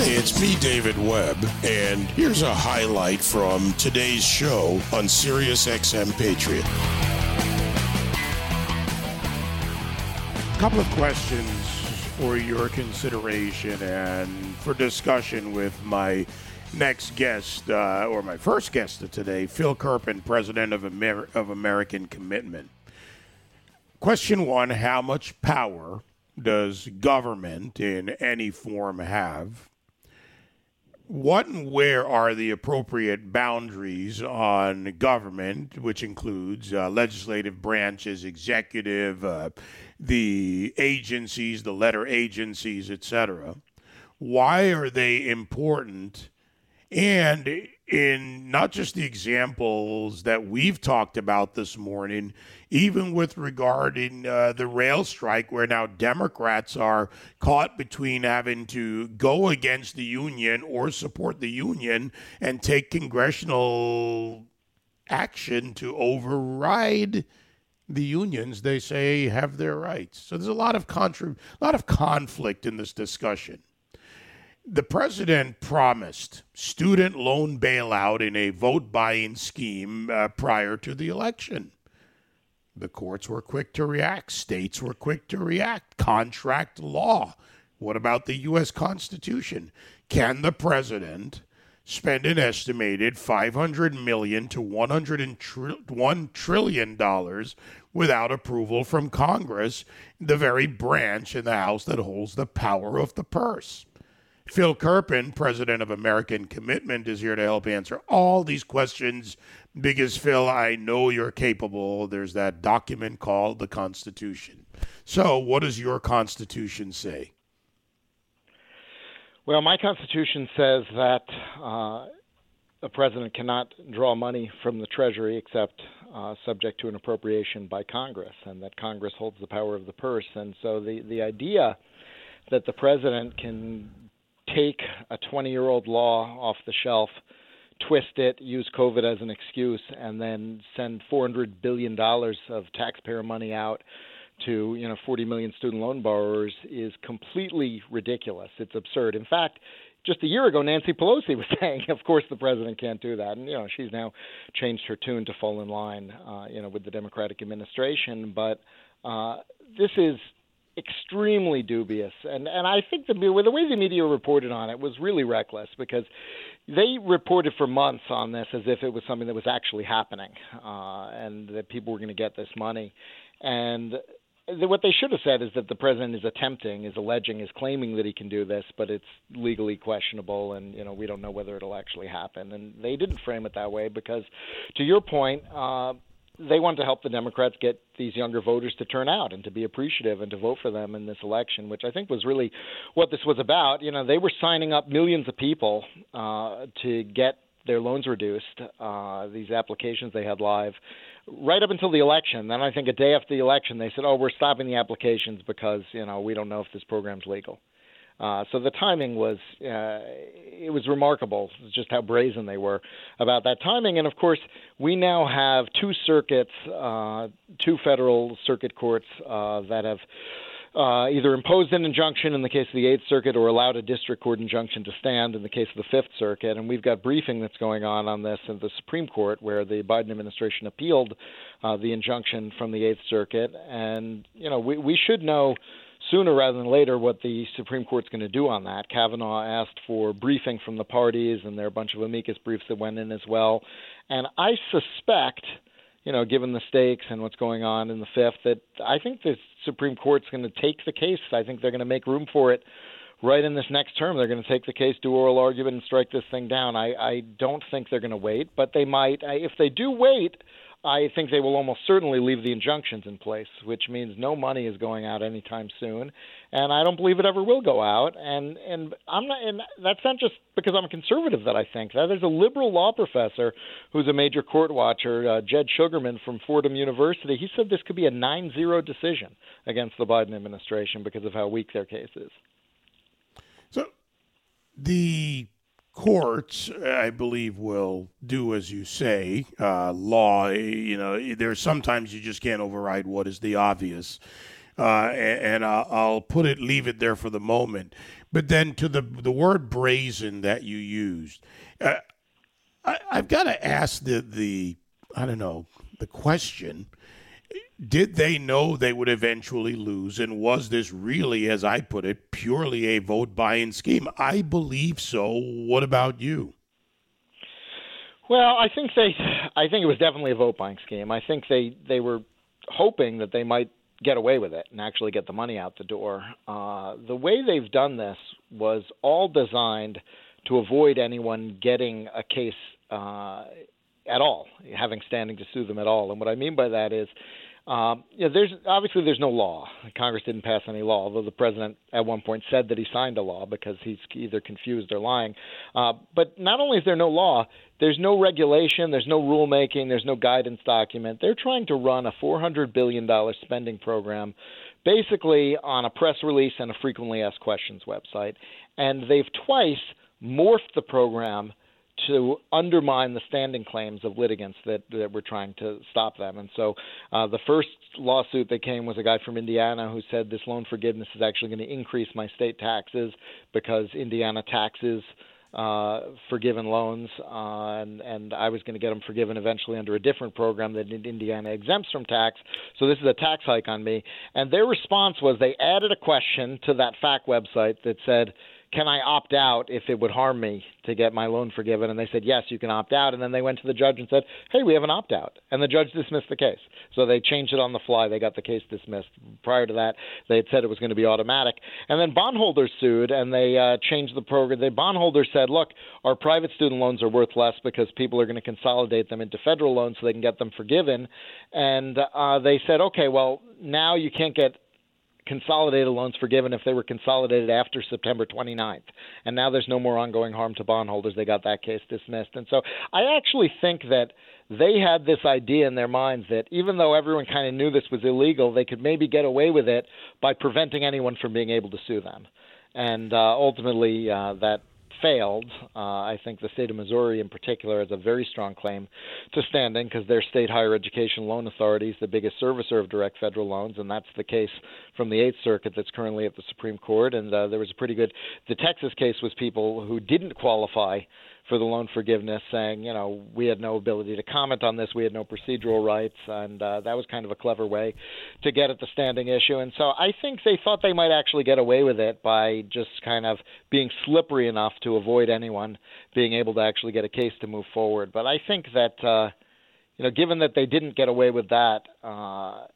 It's me, David Webb, and here's a highlight from today's show on Sirius XM Patriot. A couple of questions for your consideration and for discussion with my next guest, uh, or my first guest of today, Phil Kerpen, president of, Amer- of American Commitment. Question one How much power does government in any form have? What and where are the appropriate boundaries on government, which includes uh, legislative branches, executive, uh, the agencies, the letter agencies, etc.? Why are they important? And in not just the examples that we've talked about this morning, even with regarding uh, the rail strike, where now Democrats are caught between having to go against the union or support the union and take congressional action to override the unions they say have their rights. So there's a lot of contra- a lot of conflict in this discussion. The president promised student loan bailout in a vote buying scheme uh, prior to the election. The courts were quick to react, states were quick to react. Contract law. What about the U.S. Constitution? Can the president spend an estimated 500 million to 101 trillion dollars without approval from Congress, the very branch in the House that holds the power of the purse? Phil Kerpen, president of American Commitment, is here to help answer all these questions. Because, Phil, I know you're capable. There's that document called the Constitution. So, what does your Constitution say? Well, my Constitution says that uh, a president cannot draw money from the Treasury except uh, subject to an appropriation by Congress, and that Congress holds the power of the purse. And so the, the idea that the president can take a 20 year old law off the shelf, twist it, use COVID as an excuse, and then send $400 billion of taxpayer money out to you know 40 million student loan borrowers is completely ridiculous. It's absurd. In fact, just a year ago, Nancy Pelosi was saying, "Of course, the president can't do that," and you know she's now changed her tune to fall in line, uh, you know, with the Democratic administration. But uh, this is extremely dubious, and and I think the the way the media reported on it was really reckless because they reported for months on this as if it was something that was actually happening, uh, and that people were going to get this money, and what they should have said is that the president is attempting, is alleging, is claiming that he can do this, but it's legally questionable, and you know we don't know whether it'll actually happen. And they didn't frame it that way because, to your point, uh, they wanted to help the Democrats get these younger voters to turn out and to be appreciative and to vote for them in this election, which I think was really what this was about. You know, they were signing up millions of people uh, to get their loans reduced, uh, these applications they had live, right up until the election. Then I think a day after the election, they said, "Oh, we're stopping the applications because you know we don't know if this program's legal." Uh, so the timing was uh, it was remarkable, just how brazen they were about that timing. And of course, we now have two circuits, uh, two federal circuit courts uh, that have uh, either imposed an injunction in the case of the Eighth Circuit or allowed a district court injunction to stand in the case of the Fifth Circuit. And we've got briefing that's going on on this in the Supreme Court, where the Biden administration appealed uh, the injunction from the Eighth Circuit. And you know, we we should know sooner rather than later what the Supreme Court's going to do on that. Kavanaugh asked for briefing from the parties, and there are a bunch of amicus briefs that went in as well. And I suspect you know, given the stakes and what's going on in the fifth, that I think the Supreme Court's going to take the case. I think they're going to make room for it right in this next term. They're going to take the case, do oral argument, and strike this thing down. I, I don't think they're going to wait, but they might. I, If they do wait, I think they will almost certainly leave the injunctions in place, which means no money is going out anytime soon, and I don't believe it ever will go out. And and I'm not, and that's not just because I'm a conservative that I think that. There's a liberal law professor who's a major court watcher, uh, Jed Shugerman from Fordham University. He said this could be a 9-0 decision against the Biden administration because of how weak their case is. So the courts, I believe, will do as you say. Uh, law, you know, there's sometimes you just can't override what is the obvious. Uh, and, and I'll, I'll, put it, leave it there for the moment. But then to the the word brazen that you used, uh, I, I've got to ask the the I don't know the question. Did they know they would eventually lose? And was this really, as I put it, purely a vote buying scheme? I believe so. What about you? Well, I think they, I think it was definitely a vote buying scheme. I think they they were hoping that they might get away with it and actually get the money out the door. Uh, the way they've done this was all designed to avoid anyone getting a case uh, at all, having standing to sue them at all. And what I mean by that is um, you there's obviously there's no law. Congress didn't pass any law, although the president at one point said that he signed a law because he's either confused or lying. Uh, but not only is there no law, there's no regulation, there's no rulemaking, there's no guidance document. They're trying to run a 400 billion dollar spending program, basically on a press release and a frequently asked questions website, and they've twice morphed the program to undermine the standing claims of litigants that, that were trying to stop them. And so uh, the first lawsuit that came was a guy from Indiana who said this loan forgiveness is actually going to increase my state taxes because Indiana taxes uh, forgiven loans, uh, and, and I was going to get them forgiven eventually under a different program that Indiana exempts from tax. So this is a tax hike on me. And their response was they added a question to that FAQ website that said, can I opt out if it would harm me to get my loan forgiven? And they said, yes, you can opt out. And then they went to the judge and said, hey, we have an opt out. And the judge dismissed the case. So they changed it on the fly. They got the case dismissed. Prior to that, they had said it was going to be automatic. And then bondholders sued and they uh, changed the program. The bondholders said, look, our private student loans are worth less because people are going to consolidate them into federal loans so they can get them forgiven. And uh, they said, okay, well, now you can't get consolidated loans forgiven if they were consolidated after September 29th. And now there's no more ongoing harm to bondholders. They got that case dismissed. And so I actually think that they had this idea in their minds that even though everyone kind of knew this was illegal, they could maybe get away with it by preventing anyone from being able to sue them. And uh, ultimately, uh, that failed. Uh, I think the state of Missouri, in particular, has a very strong claim to standing because their state higher education loan authority is the biggest servicer of direct federal loans, and that's the case from the Eighth Circuit that's currently at the Supreme Court. And uh, there was a pretty good. The Texas case was people who didn't qualify for the loan forgiveness, saying, you know, we had no ability to comment on this, we had no procedural rights, and uh, that was kind of a clever way to get at the standing issue. And so I think they thought they might actually get away with it by just kind of being slippery enough to avoid anyone being able to actually get a case to move forward. But I think that, uh, you know, given that they didn't get away with that, uh,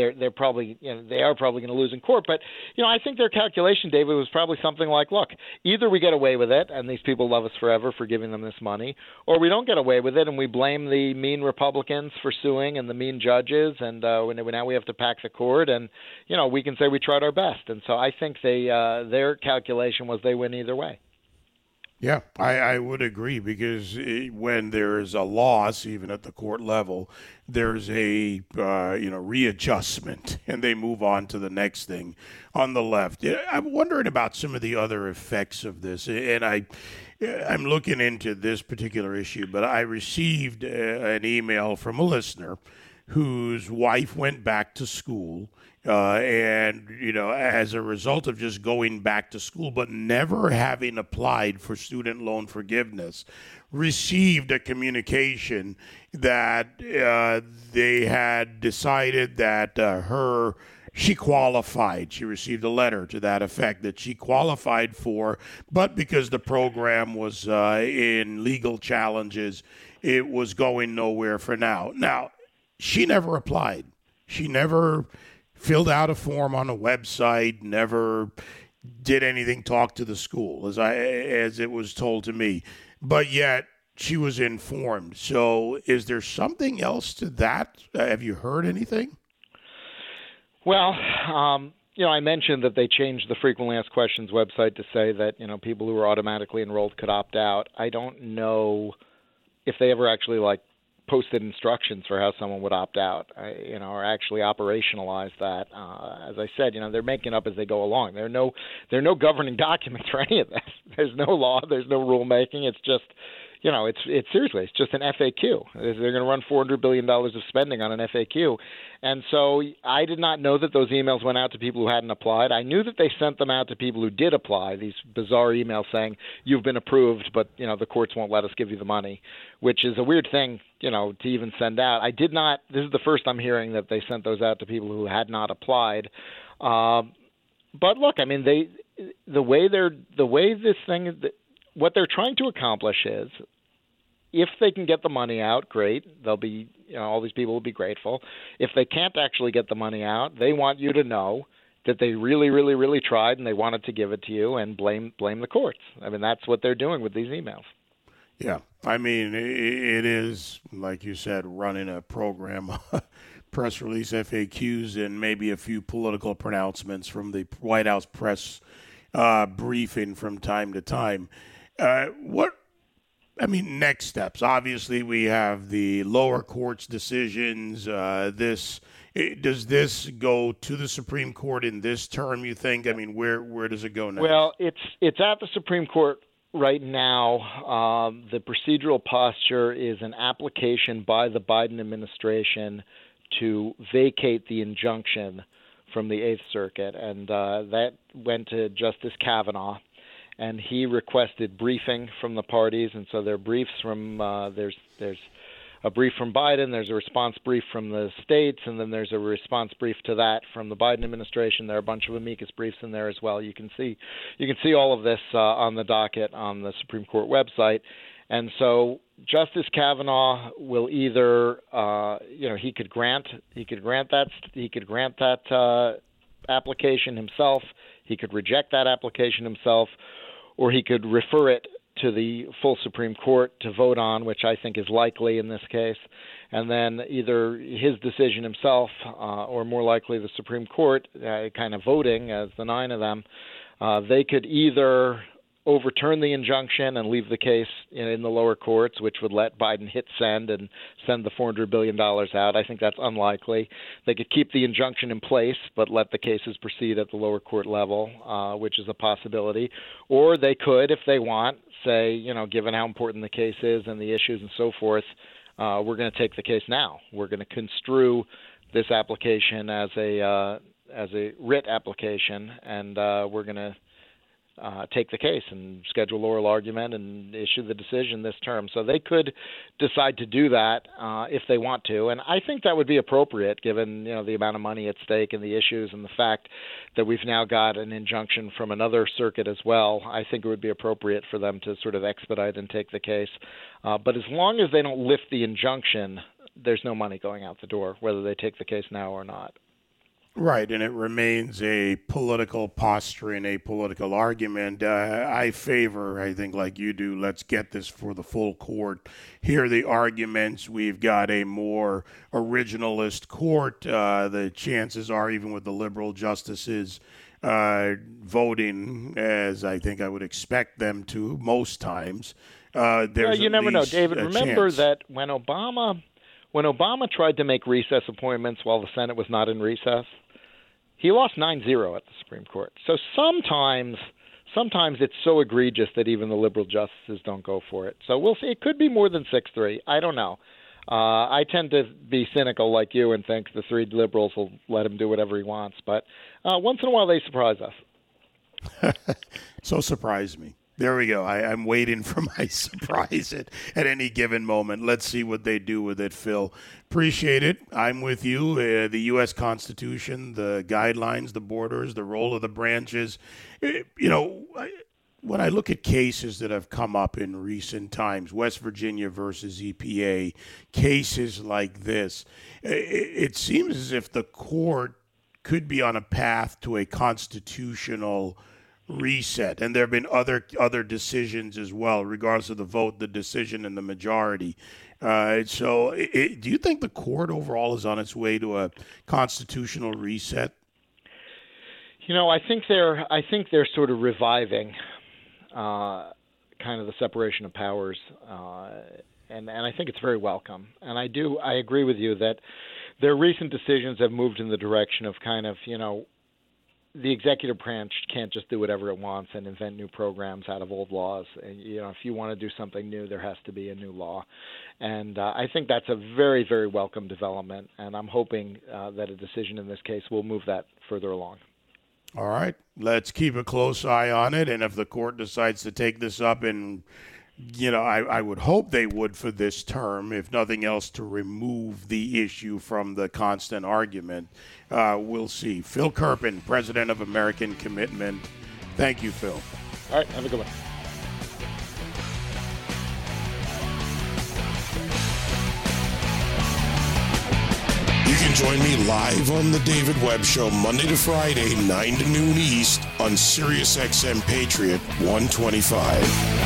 they're they're probably you know they are probably going to lose in court. But you know I think their calculation, David, was probably something like, look, either we get away with it and these people love us forever for giving them this money, or we don't get away with it and we blame the mean Republicans for suing and the mean judges, and uh, now we have to pack the court, and you know we can say we tried our best. And so I think they uh, their calculation was they win either way. Yeah, I, I would agree because it, when there's a loss, even at the court level, there's a uh, you know readjustment, and they move on to the next thing on the left. I'm wondering about some of the other effects of this, and I. I'm looking into this particular issue, but I received uh, an email from a listener whose wife went back to school uh, and you know as a result of just going back to school but never having applied for student loan forgiveness received a communication that uh, they had decided that uh, her she qualified. She received a letter to that effect that she qualified for but because the program was uh, in legal challenges it was going nowhere for now. Now she never applied. She never filled out a form on a website, never did anything, talk to the school, as I as it was told to me. But yet she was informed. So, is there something else to that? Uh, have you heard anything? Well, um, you know, I mentioned that they changed the frequently asked questions website to say that you know people who were automatically enrolled could opt out. I don't know if they ever actually like posted instructions for how someone would opt out, you know, or actually operationalize that. Uh, as I said, you know, they're making up as they go along. There are no there are no governing documents for any of this. there's no law, there's no rulemaking. It's just you know, it's it's seriously, it's just an FAQ. They're going to run 400 billion dollars of spending on an FAQ, and so I did not know that those emails went out to people who hadn't applied. I knew that they sent them out to people who did apply. These bizarre emails saying you've been approved, but you know the courts won't let us give you the money, which is a weird thing, you know, to even send out. I did not. This is the first I'm hearing that they sent those out to people who had not applied. Um, but look, I mean, they the way they're the way this thing what they're trying to accomplish is if they can get the money out, great. They'll be you know, all these people will be grateful. If they can't actually get the money out, they want you to know that they really, really, really tried and they wanted to give it to you and blame blame the courts. I mean, that's what they're doing with these emails. Yeah, I mean, it is like you said, running a program, press release FAQs, and maybe a few political pronouncements from the White House press uh, briefing from time to time. Uh, what I mean, next steps. Obviously, we have the lower court's decisions. Uh, this does this go to the Supreme Court in this term? You think? I mean, where where does it go now? Well, it's it's at the Supreme Court right now. Um, the procedural posture is an application by the Biden administration to vacate the injunction from the Eighth Circuit, and uh, that went to Justice Kavanaugh and he requested briefing from the parties, and so there are briefs from uh, there's there's a brief from Biden, there's a response brief from the states, and then there's a response brief to that from the Biden administration. There are a bunch of amicus briefs in there as well. You can see you can see all of this uh, on the docket on the Supreme Court website. And so Justice Kavanaugh will either, uh, you know, he could grant he could grant that he could grant that uh, application himself. He could reject that application himself, or he could refer it to the full Supreme Court to vote on, which I think is likely in this case, and then either his decision himself uh, or more likely the Supreme Court, uh, kind of voting as the nine of them, uh, they could either overturn the injunction and leave the case in, in, the lower courts, which would let Biden hit send and send the $400 billion out. I think that's unlikely. They could keep the injunction in place, but let the cases proceed at the lower court level, uh, which is a possibility. Or they could, if they want, say, you know, given how important the case is and the issues and so forth, uh, we're going to take the case now. We're going to construe this application as a uh, as a writ application, and uh, we're going to uh, take the case and schedule oral argument and issue the decision this term. So they could decide to do that uh, if they want to, and I think that would be appropriate given you know the amount of money at stake and the issues and the fact that we've now got an injunction from another circuit as well. I think it would be appropriate for them to sort of expedite and take the case. Uh, but as long as they don't lift the injunction, there's no money going out the door, whether they take the case now or not. Right, and it remains a political posture and a political argument. Uh, I favor, I think, like you do, let's get this for the full court. Hear the arguments. We've got a more originalist court. Uh, the chances are, even with the liberal justices uh, voting as I think I would expect them to most times, uh, there's well, you never know, David. Remember chance. that when Obama when Obama tried to make recess appointments while the Senate was not in recess, he lost 9-0 at the Supreme Court. So sometimes sometimes it's so egregious that even the liberal justices don't go for it. So we'll see. It could be more than 6-3. I don't know. Uh, I tend to be cynical like you and think the three liberals will let him do whatever he wants. But uh, once in a while, they surprise us. so surprise me. There we go. I, am waiting for my surprise at, at any given moment. Let's see what they do with it, Phil. Appreciate it. I'm with you. Uh, the U.S. Constitution, the guidelines, the borders, the role of the branches. Uh, you know, I, when I look at cases that have come up in recent times, West Virginia versus EPA, cases like this, it, it seems as if the court could be on a path to a constitutional reset. And there have been other other decisions as well, regardless of the vote, the decision, and the majority. Uh, so, it, do you think the court overall is on its way to a constitutional reset? You know, I think they're I think they're sort of reviving uh, kind of the separation of powers, uh, and and I think it's very welcome. And I do I agree with you that their recent decisions have moved in the direction of kind of you know the executive branch can't just do whatever it wants and invent new programs out of old laws. And, you know, if you want to do something new, there has to be a new law. And uh, I think that's a very, very welcome development. And I'm hoping uh, that a decision in this case will move that further along. All right. Let's keep a close eye on it. And if the court decides to take this up and you know, I, I would hope they would for this term, if nothing else, to remove the issue from the constant argument. Uh, we'll see. Phil Kerpen, president of American Commitment. Thank you, Phil. All right. Have a good one. You can join me live on The David Webb Show Monday to Friday, 9 to noon East on SiriusXM Patriot 125.